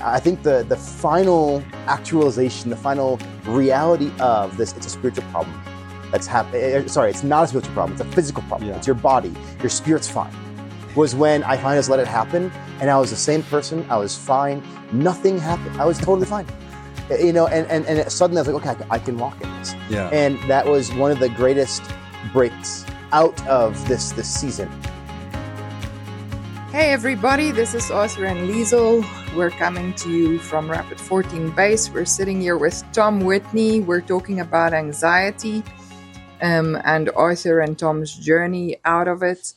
I think the the final actualization, the final reality of this, it's a spiritual problem that's happening. Eh, eh, sorry, it's not a spiritual problem. It's a physical problem. Yeah. It's your body. Your spirit's fine. Was when I finally just let it happen, and I was the same person. I was fine. Nothing happened. I was totally fine. Eh, you know, and and, and suddenly I was like, okay, I can, I can walk in this. Yeah. And that was one of the greatest breaks out of this this season. Hey everybody, this is Arthur and Leizl. We're coming to you from Rapid 14 Base. We're sitting here with Tom Whitney. We're talking about anxiety um, and Arthur and Tom's journey out of it.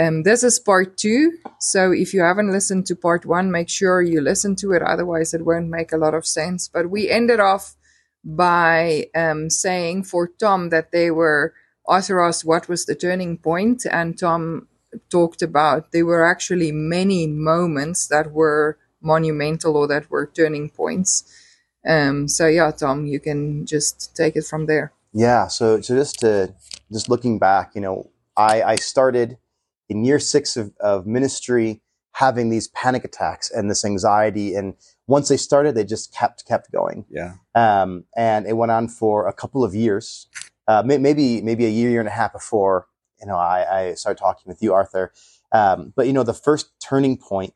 Um, this is part two. So if you haven't listened to part one, make sure you listen to it. Otherwise, it won't make a lot of sense. But we ended off by um, saying for Tom that they were Arthur asked what was the turning point, and Tom talked about there were actually many moments that were monumental or that were turning points. Um, so yeah, Tom, you can just take it from there. Yeah. So so just to just looking back, you know, I I started in year six of, of ministry having these panic attacks and this anxiety, and once they started, they just kept kept going. Yeah. um, and it went on for a couple of years, uh, may, maybe maybe a year, year and a half before you know I, I started talking with you, Arthur. Um, but you know, the first turning point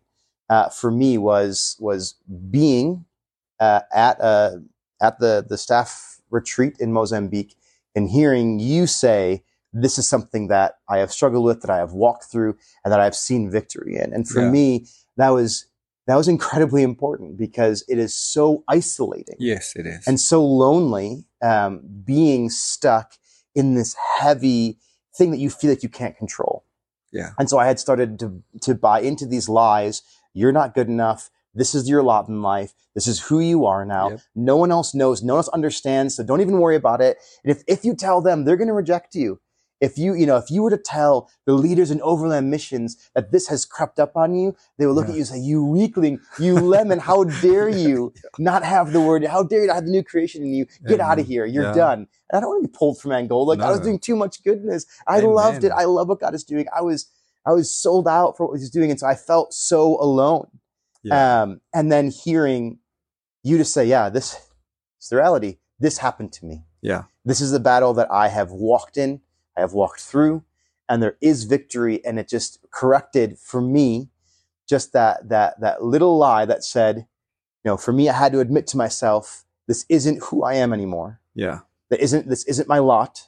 uh, for me was was being uh, at uh, at the the staff retreat in Mozambique and hearing you say. This is something that I have struggled with, that I have walked through, and that I've seen victory in. And for Yeah. me, that was that was incredibly important because it is so isolating Yes, it is. and so lonely um, being stuck in this heavy thing that you feel like you can't control. yeah. And so I had started to, to buy into these lies. You're not good enough. This is your lot in life. This is who you are now. Yep. No one else knows. No one else understands. So don't even worry about it. And if, if you tell them, they're going to reject you. If you, you know, if you were to tell the leaders in overland missions that this has crept up on you, they will look Yeah. at you and say, you weakling, you lemon, how dare you not have the word? How dare you not have the new creation in you? Get out of here. You're Yeah. done. And I don't want to be pulled from Angola. Like I was doing too much goodness. I loved it. I love what God is doing. I was, I was sold out for what he was doing. And so I felt so alone. Yeah. Um, and then hearing you to say, yeah, this is the reality. This happened to me. yeah. This is the battle that I have walked in, I have walked through, and there is victory. And it just corrected for me just that that that little lie that said, you know, for me, I had to admit to myself, this isn't who I am anymore. Yeah. That isn't this isn't my lot.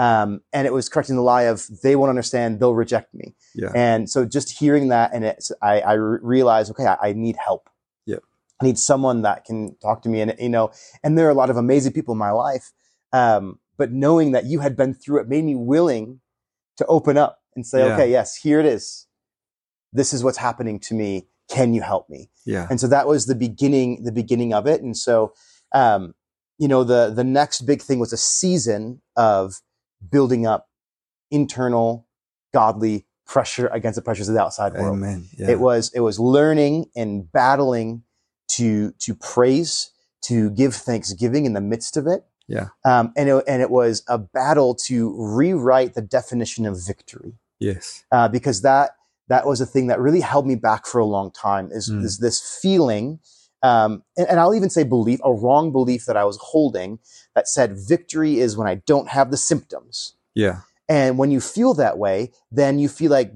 Um, and it was correcting the lie of they won't understand, they'll reject me. Yeah. And so just hearing that, and it's, I, I realized, okay, I, I need help. Yep. I need someone that can talk to me. And, you know, and there are a lot of amazing people in my life. Um, but knowing that you had been through it made me willing to open up and say, Yeah. okay, yes, here it is. This is what's happening to me. Can you help me? Yeah. And so that was the beginning, the beginning of it. And so, um, you know, the, the next big thing was a season of building up internal godly pressure against the pressures of the outside world. Amen. Yeah. It was, it was learning and battling to, to praise, to give thanksgiving in the midst of it. Yeah. Um, and it, and it was a battle to rewrite the definition of victory Yes. uh, because that that was a thing that really held me back for a long time. Is, Mm. is this feeling, um, and, and I'll even say belief, a wrong belief that I was holding that said victory is when I don't have the symptoms. Yeah. And when you feel that way, then you feel like,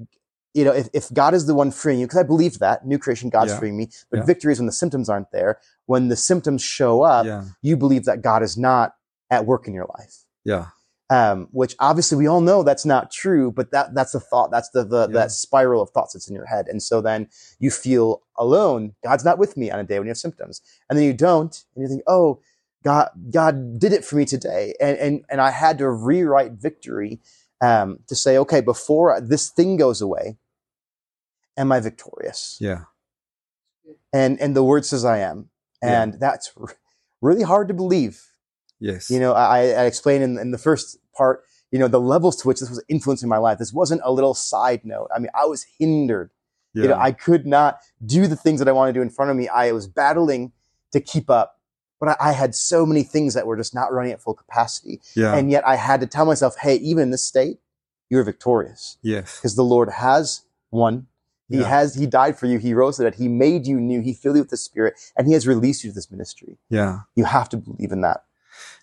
you know, if, if God is the one freeing you, because I believe that new creation, God's Yeah. freeing me, but Yeah. victory is when the symptoms aren't there. When the symptoms show up, yeah. you believe that God is not at work in your life Yeah. Um, which obviously we all know that's not true, but that that's the thought, that's the, the Yeah. that spiral of thoughts that's in your head, and so then you feel alone. God's not with me on a day when you have symptoms, and then you don't, and you think, oh, God, God did it for me today, and and and I had to rewrite victory um, to say, okay, before this thing goes away, am I victorious? Yeah. And and the word says I am, Yeah. and that's r- really hard to believe. Yes. You know, I, I explained in, in the first part, you know, the levels to which this was influencing my life. This wasn't a little side note. I mean, I was hindered. yeah. You know, I could not do the things that I wanted to do in front of me. I was battling to keep up, but I, I had so many things that were just not running at full capacity. yeah. And yet I had to tell myself, hey, even in this state, you're victorious yes. because the Lord has won He Yeah. has, he died for you. He rose that he made you new. He filled you with the spirit and he has released you to this ministry. Yeah. You have to believe in that.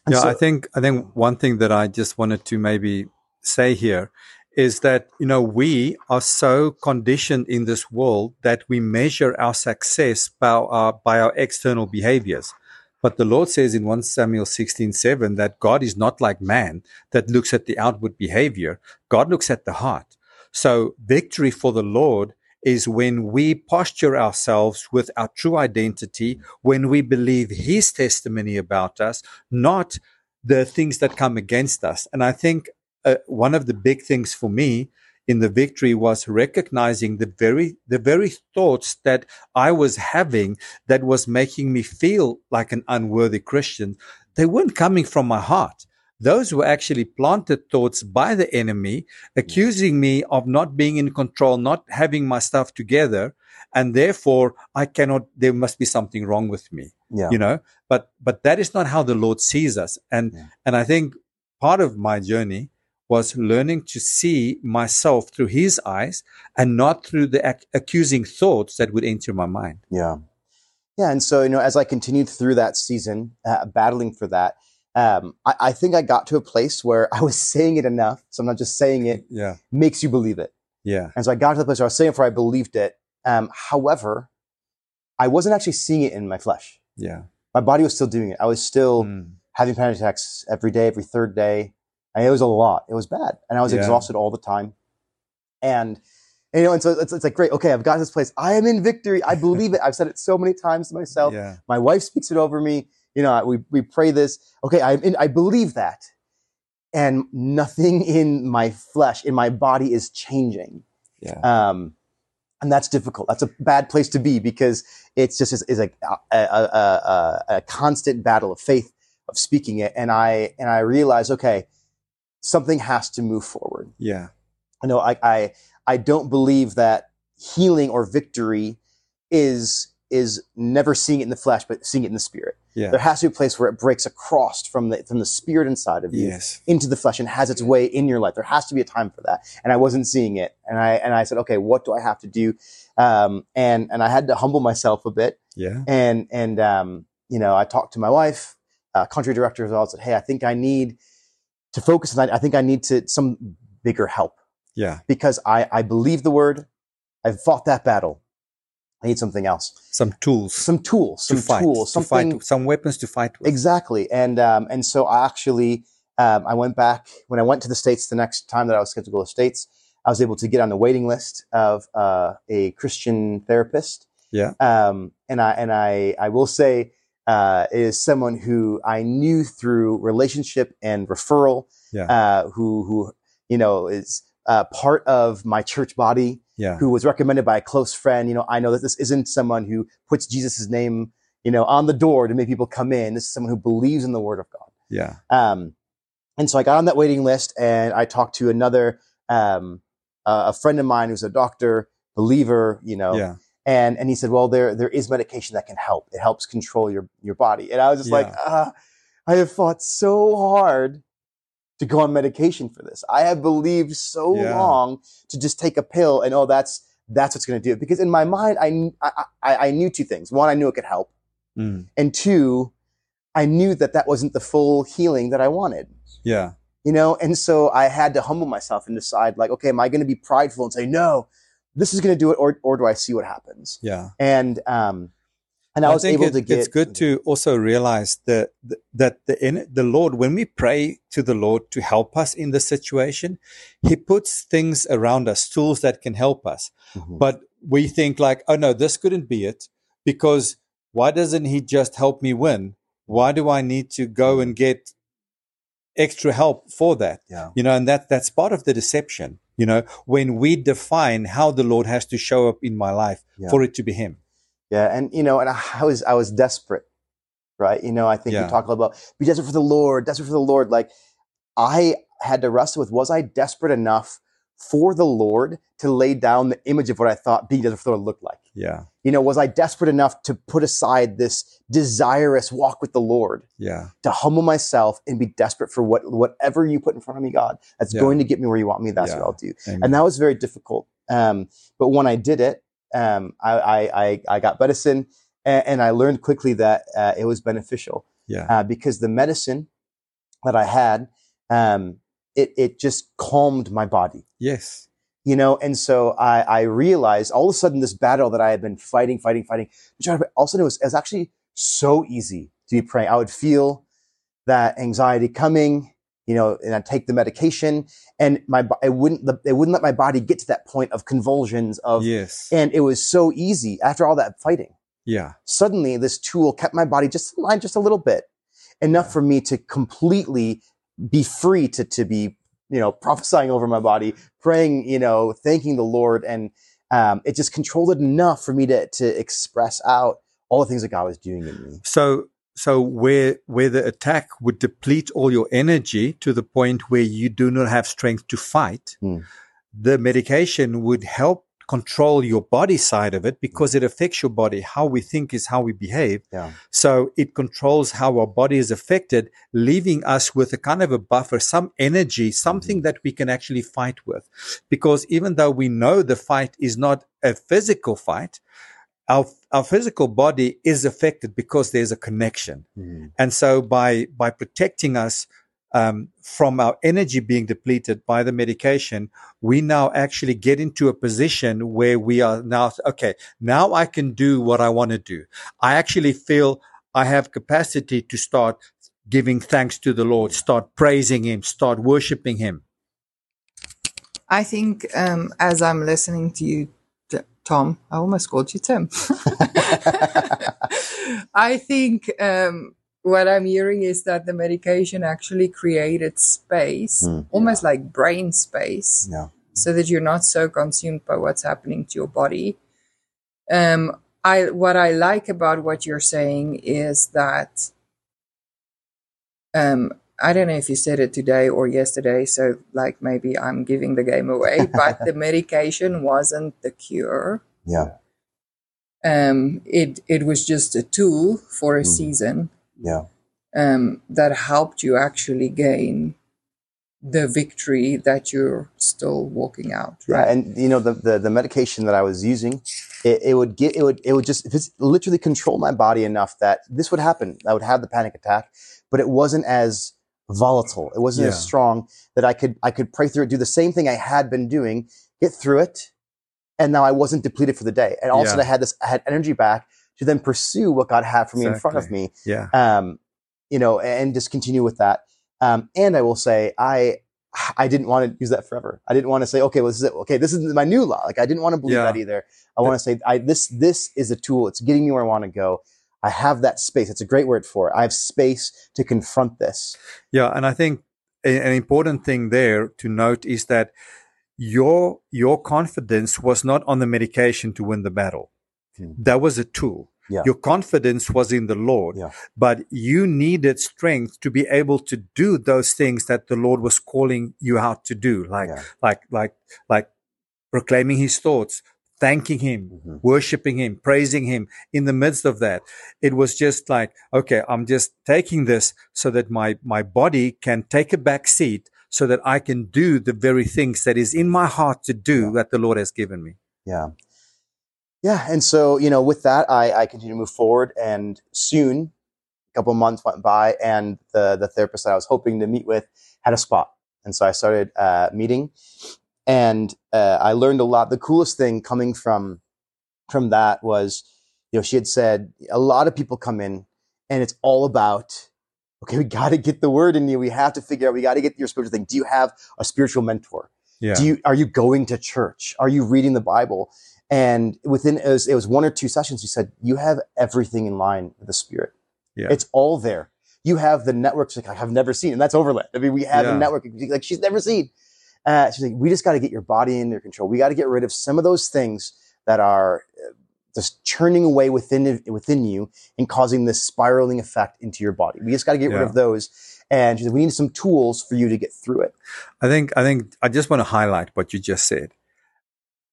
And yeah, so- I think I think one thing that I just wanted to maybe say here is that you know we are so conditioned in this world that we measure our success by our by our external behaviors. But the Lord says in 1 Samuel 16:7 that God is not like man that looks at the outward behavior. God looks at the heart. So victory for the Lord is when we posture ourselves with our true identity, when we believe his testimony about us, not the things that come against us. And I think uh, one of the big things for me in the victory was recognizing the very the very thoughts that I was having that was making me feel like an unworthy Christian. They weren't coming from my heart. Those were actually planted thoughts by the enemy, accusing me of not being in control, not having my stuff together, and therefore I cannot. There must be something wrong with me yeah. you know but but that is not how the lord sees us and Yeah. and i think part of my journey was learning to see myself through his eyes and not through the ac- accusing thoughts that would enter my mind Yeah. Yeah. And so, you know, as I continued through that season, uh, battling for that, um, I, I think I got to a place where I was saying it enough. So I'm not just saying it yeah makes you believe it. yeah And so I got to the place where I was saying it for I believed it. Um, however, I wasn't actually seeing it in my flesh. yeah My body was still doing it. I was still Mm. having panic attacks every day, every third day. And it was a lot. It was bad. And I was Yeah. exhausted all the time. And, you know, and so it's, it's like, great. Okay. I've got this place. I am in victory. I believe it. I've said it so many times to myself. yeah My wife speaks it over me. You know, we, we pray this. Okay. I'm I believe that. And nothing in my flesh, in my body is changing. yeah Um, and that's difficult. That's a bad place to be because it's just is, is a, a, a, a constant battle of faith of speaking it. And I and I realize, okay, something has to move forward. yeah I know I I, I don't believe that healing or victory is is never seeing it in the flesh, but seeing it in the spirit. Yeah There has to be a place where it breaks across from the from the spirit inside of you yes into the flesh and has its way in your life. There has to be a time for that. And I wasn't seeing it. And I, and I said, okay, what do I have to do? Um, and, and I had to humble myself a bit. yeah And, and, um, you know, I talked to my wife, uh, country director as well, said, Hey, I think I need to focus on, I think I need to some bigger help yeah because I, I believe the word. I've fought that battle. I need something else, some tools some tools, to some fight tools, to something fight some weapons to fight with Exactly. And um, and so I actually um, I went back when I went to the states the next time that I was scheduled to go to the states. I was able to get on the waiting list of uh, a Christian therapist. Yeah. Um, and I and I I will say uh, is someone who I knew through relationship and referral. Yeah. Uh, who who you know is uh, part of my church body yeah who was recommended by a close friend. You know, I know that this isn't someone who puts Jesus' name, you know, on the door to make people come in. This is someone who believes in the word of God. yeah Um, and so I got on that waiting list and I talked to another, um, uh, a friend of mine who's a doctor, believer, you know, yeah and, and he said, well, there, there is medication that can help. It helps control your, your body. And I was just like, Yeah. ah, I have fought so hard to go on medication for this. I have believed so Yeah. long to just take a pill and, oh, that's, that's what's going to do it. Because in my mind, I, I, I, knew two things. One, I knew it could help. Mm. And two, I knew that that wasn't the full healing that I wanted yeah you know and so i had to humble myself and decide like okay am i going to be prideful and say no this is going to do it or, or do i see what happens yeah and um and i, I was think able it- to get It's good to also realize that that the in, the Lord, when we pray to the Lord to help us in the situation, He puts things around us, tools that can help us. Mhm. But we think like, oh no, this couldn't be it because why doesn't He just help me win? Why do I need to go and get extra help for that? yeah You know, and that that's part of the deception. You know, when we define how the Lord has to show up in my life Yeah. for it to be Him. Yeah and you know and i was i was desperate right you know i think Yeah. we talk about be desperate for the lord desperate for the lord like i had to wrestle with was i desperate enough for the lord to lay down the image of what i thought being desperate for the lord looked like Yeah. You know, was I desperate enough to put aside this desirous walk with the Lord, Yeah. to humble myself and be desperate for what whatever you put in front of me, God, that's Yeah. going to get me where you want me. That's Yeah. what I'll do. Amen. And that was very difficult. Um, but when I did it, um, I, I, I, I got medicine and, and I learned quickly that uh, it was beneficial yeah. uh, because the medicine that I had, um, it, it just calmed my body yes. you know and so I, I realized all of a sudden this battle that i had been fighting fighting fighting all of a sudden it was, it was actually so easy to be praying i would feel that anxiety coming you know and i'd take the medication and my it wouldn't it wouldn't let my body get to that point of convulsions of yes. and it was so easy after all that fighting yeah. suddenly this tool kept my body just in line just a little bit enough for me to completely be free to to be you know prophesying over my body praying you know thanking the lord and um, it just controlled it enough for me to to express out all the things that god was doing in me So so where where the attack would deplete all your energy to the point where you do not have strength to fight, Hmm. the medication would help control your body side of it because it affects your body. How we think is how we behave. yeah So it controls how our body is affected, leaving us with a kind of a buffer, some energy, something that we can actually fight with. Because even though we know the fight is not a physical fight, our, our physical body is affected because there's a connection. And so by, by protecting us, um, from our energy being depleted by the medication, we now actually get into a position where we are now, okay, now I can do what I want to do. I actually feel I have capacity to start giving thanks to the Lord, start praising Him, start worshiping Him. I think um, as I'm listening to you, T- Tom, I almost called you Tim. I think um, what I'm hearing is that the medication actually created space, Mm, almost like brain space, yeah so that you're not so consumed by what's happening to your body. Um, I what I like about what you're saying is that um, I don't know if you said it today or yesterday, so like maybe I'm giving the game away, but the medication wasn't the cure. yeah Um, it it was just a tool for a Mhm. season yeah um, that helped you actually gain the victory that you're still walking out. Yeah, Right? and you know the, the the medication that I was using, it, it would get it would it would just it's literally control my body enough that this would happen. I would have the panic attack, but it wasn't as volatile. It wasn't as strong that I could I could pray through it, do the same thing I had been doing, get through it, and now I wasn't depleted for the day. And also Yeah. I had this I had energy back to then pursue what God had for me in front of me Yeah. um, you know, and just continue with that. Um, and I will say, I, I didn't want to use that forever. I didn't want to say, okay, well, this is it. Okay, this is my new law. Like I didn't want to believe Yeah. that either. I want to say, I, this, this is a tool. It's getting me where I want to go. I have that space. It's a great word for it. I have space to confront this. Yeah, and I think an important thing there to note is that your your confidence was not on the medication to win the battle. Hmm. That was a tool. Yeah. Your confidence was in the Lord, Yeah. but you needed strength to be able to do those things that the Lord was calling you out to do, like Yeah. like like like proclaiming His thoughts, thanking Him, Mhm. worshiping Him, praising Him. In the midst of that, it was just like, okay, I'm just taking this so that my my body can take a back seat, so that I can do the very things that is in my heart to do that the Lord has given me. Yeah. Yeah. And so, you know, with that, I, I continue to move forward and soon a couple of months went by and the, the therapist that I was hoping to meet with had a spot. And so I started, uh, meeting and, uh, I learned a lot. The coolest thing coming from, from that was, you know, she had said a lot of people come in and it's all about, okay, we got to get the word in you. We have to figure out, we got to get your spiritual thing. Do you have a spiritual mentor? Yeah. Do you are you going to church? Are you reading the Bible? And within it was, it was one or two sessions, you said you have everything in line with the Spirit. Yeah. It's all there. You have the networks like I've never seen, and that's Overland. I mean, we have Yeah. a network like she's never seen. Uh, she's like, we just got to get your body under control. We got to get rid of some of those things that are uh, just churning away within within you and causing this spiraling effect into your body. We just got to get rid of those. And she's like, we need some tools for you to get through it. I think I think I just want to highlight what you just said.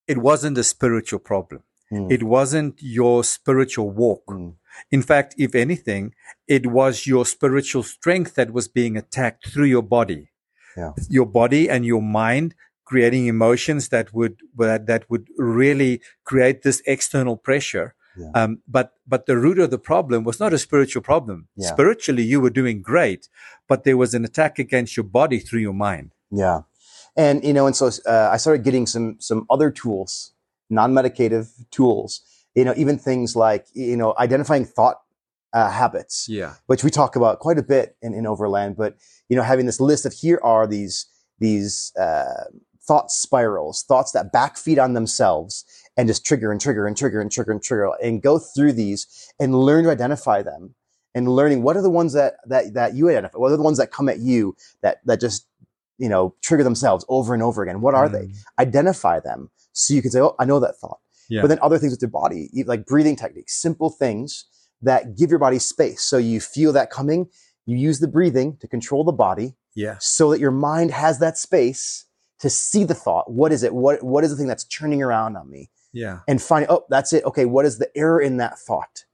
It wasn't a spiritual problem. Mm. It wasn't your spiritual walk. Mm. In fact, if anything, it was your spiritual strength that was being attacked through your body. Yeah. Your body and your mind creating emotions that would that, that would really create this external pressure. Yeah. Um, but but the root of the problem was not a spiritual problem. Yeah. Spiritually, you were doing great, but there was an attack against your body through your mind. Yeah, and you know, and so uh, I started getting some some other tools, non-medicative tools. You know, even things like you know identifying thought uh, habits, Yeah. which we talk about quite a bit in, in Overland. But you know, having this list of here are these these uh, thought spirals, thoughts that backfeed on themselves and just trigger and trigger and trigger and trigger and trigger, and go through these and learn to identify them. And learning what are the ones that that that you identify, what are the ones that come at you that that just you know trigger themselves over and over again. What are they? Mm. Identify them so you can say, "Oh, I know that thought." Yeah. But then other things with your body, like breathing techniques, simple things that give your body space. So you feel that coming, you use the breathing to control the body yeah. so that your mind has that space to see the thought. What is it? What, what is the thing that's turning around on me? Yeah. And find, oh, that's it. Okay. What is the error in that thought?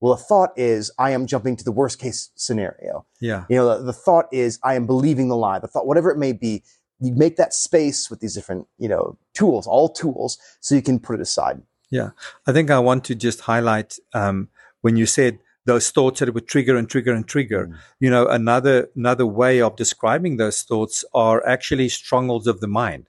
Well, the thought is I am jumping to the worst case scenario. Yeah. You know, the, the thought is I am believing the lie. The thought, whatever it may be, you make that space with these different, you know, tools, all tools, so you can put it aside. Yeah. I think I want to just highlight um, when you said those thoughts that would trigger and trigger and trigger. Mm. You know, another another way of describing those thoughts are actually strongholds of the mind.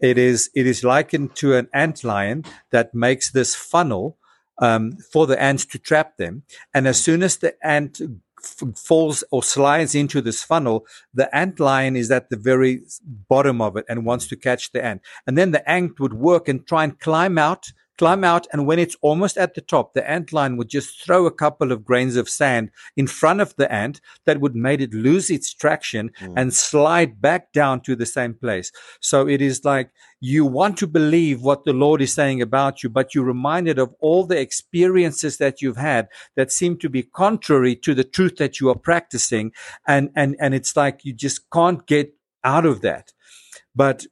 It is it is likened to an ant lion that makes this funnel um, for the ants to trap them, and as soon as the ant f- falls or slides into this funnel, the ant lion is at the very bottom of it and wants to catch the ant. And then the ant would work and try and climb out, climb out. And when it's almost at the top, the ant lion would just throw a couple of grains of sand in front of the ant that would make it lose its traction Mm. and slide back down to the same place. So it is like you want to believe what the Lord is saying about you, but you're reminded of all the experiences that you've had that seem to be contrary to the truth that you are practicing. And, and, and it's like you just can't get out of that. But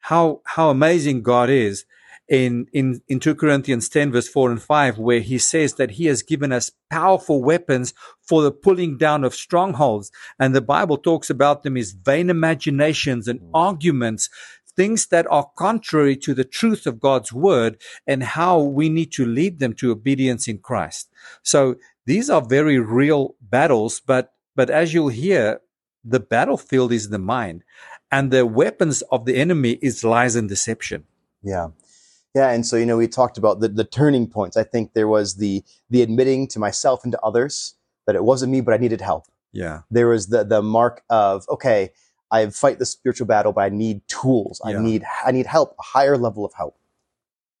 how, how amazing God is in, in, in 2 Corinthians 10 verse 4 and 5, where he says that he has given us powerful weapons for the pulling down of strongholds. And the Bible talks about them as vain imaginations and mm. arguments, things that are contrary to the truth of God's word and how we need to lead them to obedience in Christ. So these are very real battles, but, but as you'll hear, the battlefield is the mind and the weapons of the enemy is lies and deception. Yeah. Yeah. And so, you know, we talked about the, the turning points. I think there was the, the admitting to myself and to others that it wasn't me, but I needed help. Yeah. There was the, the mark of, okay, I fight the spiritual battle, but I need tools. I Yeah. need, I need help, a higher level of help,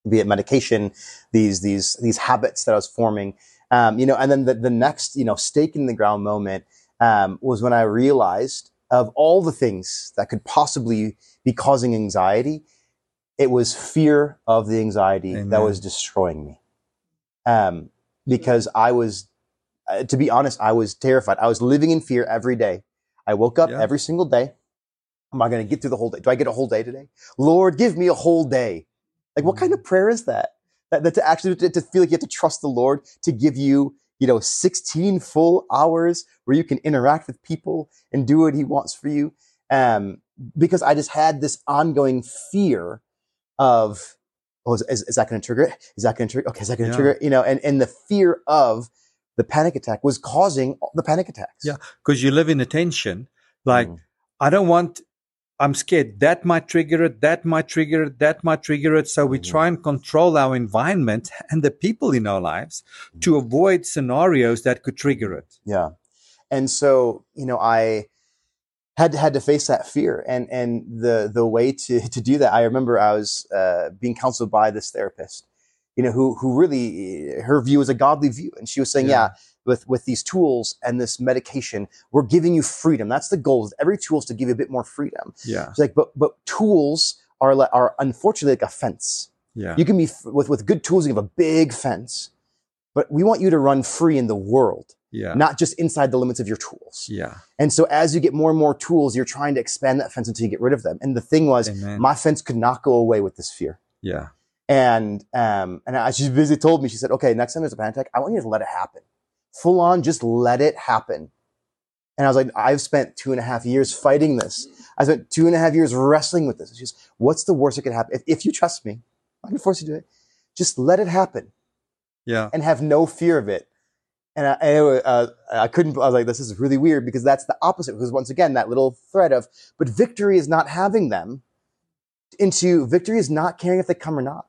be it medication, these, these, these habits that I was forming. Um, you know, and then the, the next, you know, stake in the ground moment, um, was when I realized of all the things that could possibly be causing anxiety, it was fear of the anxiety that was destroying me. Um, because I was, uh, to be honest, I was terrified. I was living in fear every day. I woke up Yeah. every single day. Am I going to get through the whole day? Do I get a whole day today? Lord, give me a whole day. Like, what kind of prayer is that? That, that to actually to, to feel like you have to trust the Lord to give you, you know, 16 full hours where you can interact with people and do what He wants for you. Um, because I just had this ongoing fear of, oh, is, is, is that going to trigger it? Is that going to trigger? Okay, is that going to Yeah. trigger it? You know, and, and the fear of the panic attack was causing the panic attacks. Yeah. Because you live in attention. Like, Mm. I don't want, I'm scared that might trigger it, that might trigger it, that might trigger it. So we Mhm. try and control our environment and the people in our lives to avoid scenarios that could trigger it. Yeah. And so, you know, I had had to face that fear and and the the way to to do that, I remember I was uh, being counseled by this therapist, you know, who who really her view was a godly view. And she was saying, Yeah. yeah, with with these tools and this medication, we're giving you freedom. That's the goal. is Every tool is to give you a bit more freedom. Yeah. She's like, but but tools are like, are unfortunately like a fence. Yeah. You can be f- with with good tools, you have a big fence. But we want you to run free in the world, Yeah. not just inside the limits of your tools. yeah. And so as you get more and more tools, you're trying to expand that fence until you get rid of them. And the thing was, Amen. my fence could not go away with this fear. yeah. And, um, and I, she basically told me, she said, okay, next time there's a panic attack, I want you to let it happen. Full on, just let it happen. And I was like, I've spent two and a half years fighting this. I spent two and a half years wrestling with this. She's, what's the worst that could happen? If, if you trust me, I can force you to do it. Just let it happen. Yeah. And have no fear of it. And I, and, uh, I couldn't, I was like, this is really weird because that's the opposite. Because once again, that little thread of, but victory is not having them into victory is not caring if they come or not.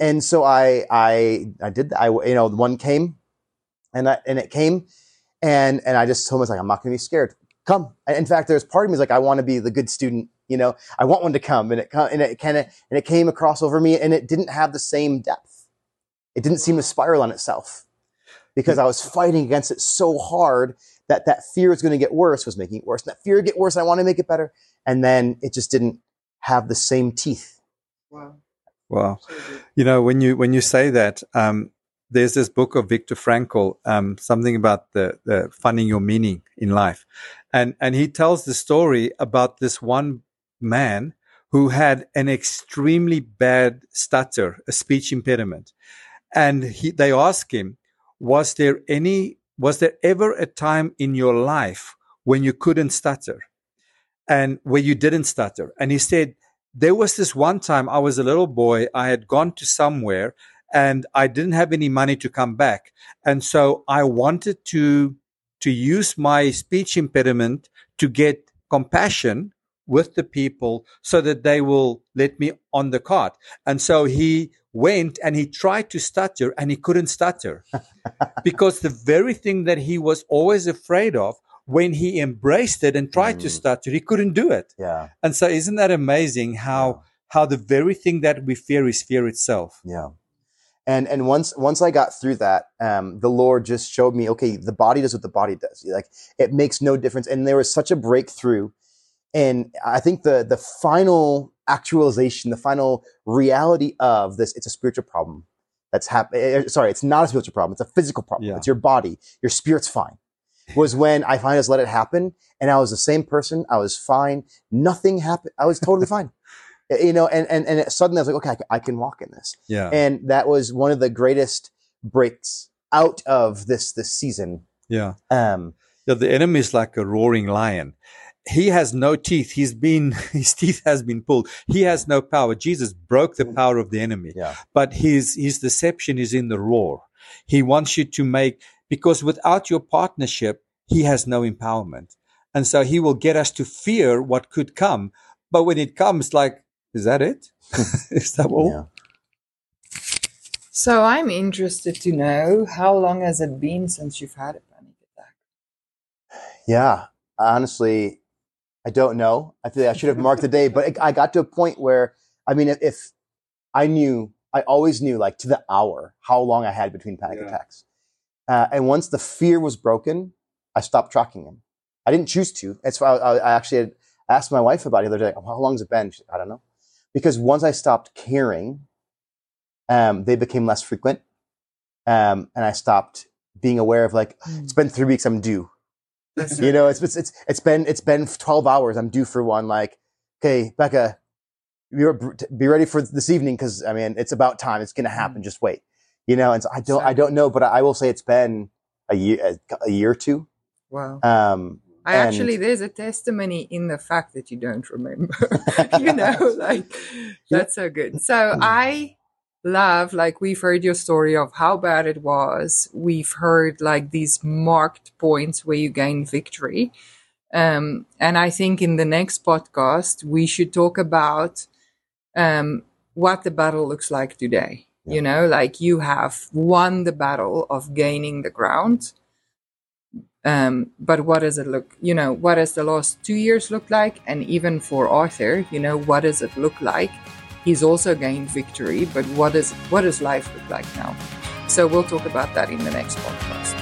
And so I, I, I did that. I, you know, one came and I, and it came and, and I just told myself, like, I'm not going to be scared. Come. In fact, there's part of me is like, I want to be the good student. You know, I want one to come and it, and it kind of, and it came across over me and it didn't have the same depth. It didn't seem to spiral on itself because I was fighting against it so hard that that fear is going to get worse was making it worse. And that fear get worse. I want to make it better. And then it just didn't have the same teeth. Wow. Wow. You know, when you when you say that, um, there's this book of Viktor Frankl, um, something about the, the finding your meaning in life, and and he tells the story about this one man who had an extremely bad stutter, a speech impediment, and he they ask him, was there any was there ever a time in your life when you couldn't stutter, and where you didn't stutter? And he said there was this one time I was a little boy. I had gone to somewhere and I didn't have any money to come back. And so I wanted to, to use my speech impediment to get compassion with the people so that they will let me on the cart. And so he went and he tried to stutter and he couldn't stutter because the very thing that he was always afraid of when he embraced it and tried mm. to stutter, he couldn't do it. Yeah. And so isn't that amazing how how the very thing that we fear is fear itself? Yeah. And and once once I got through that, um, the Lord just showed me, okay, the body does what the body does. Like it makes no difference. And there was such a breakthrough. And I think the the final actualization, the final reality of this, it's a spiritual problem that's happening. Eh, sorry, it's not a spiritual problem. It's a physical problem. Yeah. It's your body. Your spirit's fine was when I finally just let it happen and I was the same person. I was fine. Nothing happened. I was totally fine. You know, and, and, and suddenly I was like, okay, I can, I can walk in this. Yeah. And that was one of the greatest breaks out of this, this season. Yeah. Um, yeah, the enemy is like a roaring lion. He has no teeth. He's been, his teeth has been pulled. He has no power. Jesus broke the power of the enemy. Yeah. But his, his deception is in the roar. He wants you to make because without your partnership, he has no empowerment. And so he will get us to fear what could come. But when it comes, like, is that it? is that all? Yeah. So I'm interested to know how long has it been since you've had a panic attack? Yeah, honestly, I don't know. I feel like I should have marked the day, but I got to a point where, I mean, if I knew, I always knew like to the hour how long I had between panic yeah. attacks. Uh, and once the fear was broken, I stopped tracking him. I didn't choose to. That's why I, I actually asked my wife about it the other day. How long has it been? Said, I don't know. Because once I stopped caring, um, they became less frequent. Um, and I stopped being aware of like, mm. it's been three weeks, I'm due. You know, it's, it's, it's, it's been, it's been 12 hours. I'm due for one. Like, okay, Becca, be ready for this evening. Cause I mean, it's about time. It's going to happen. Mm. Just wait you know, and so I don't, I don't know, but I will say it's been a year, a, year or two. Wow. Um, I and, actually, there's a testimony in the fact that you don't remember, you know, like that's so good. So I love, like we've heard your story of how bad it was. We've heard like these marked points where you gain victory. Um, and I think in the next podcast, we should talk about, um, what the battle looks like today yeah. You know, like you have won the battle of gaining the ground. Um, but what does it look, you know, what does the last two years look like? And even for Arthur, you know, what does it look like? He's also gained victory, but what is what does life look like now? So we'll talk about that in the next podcast.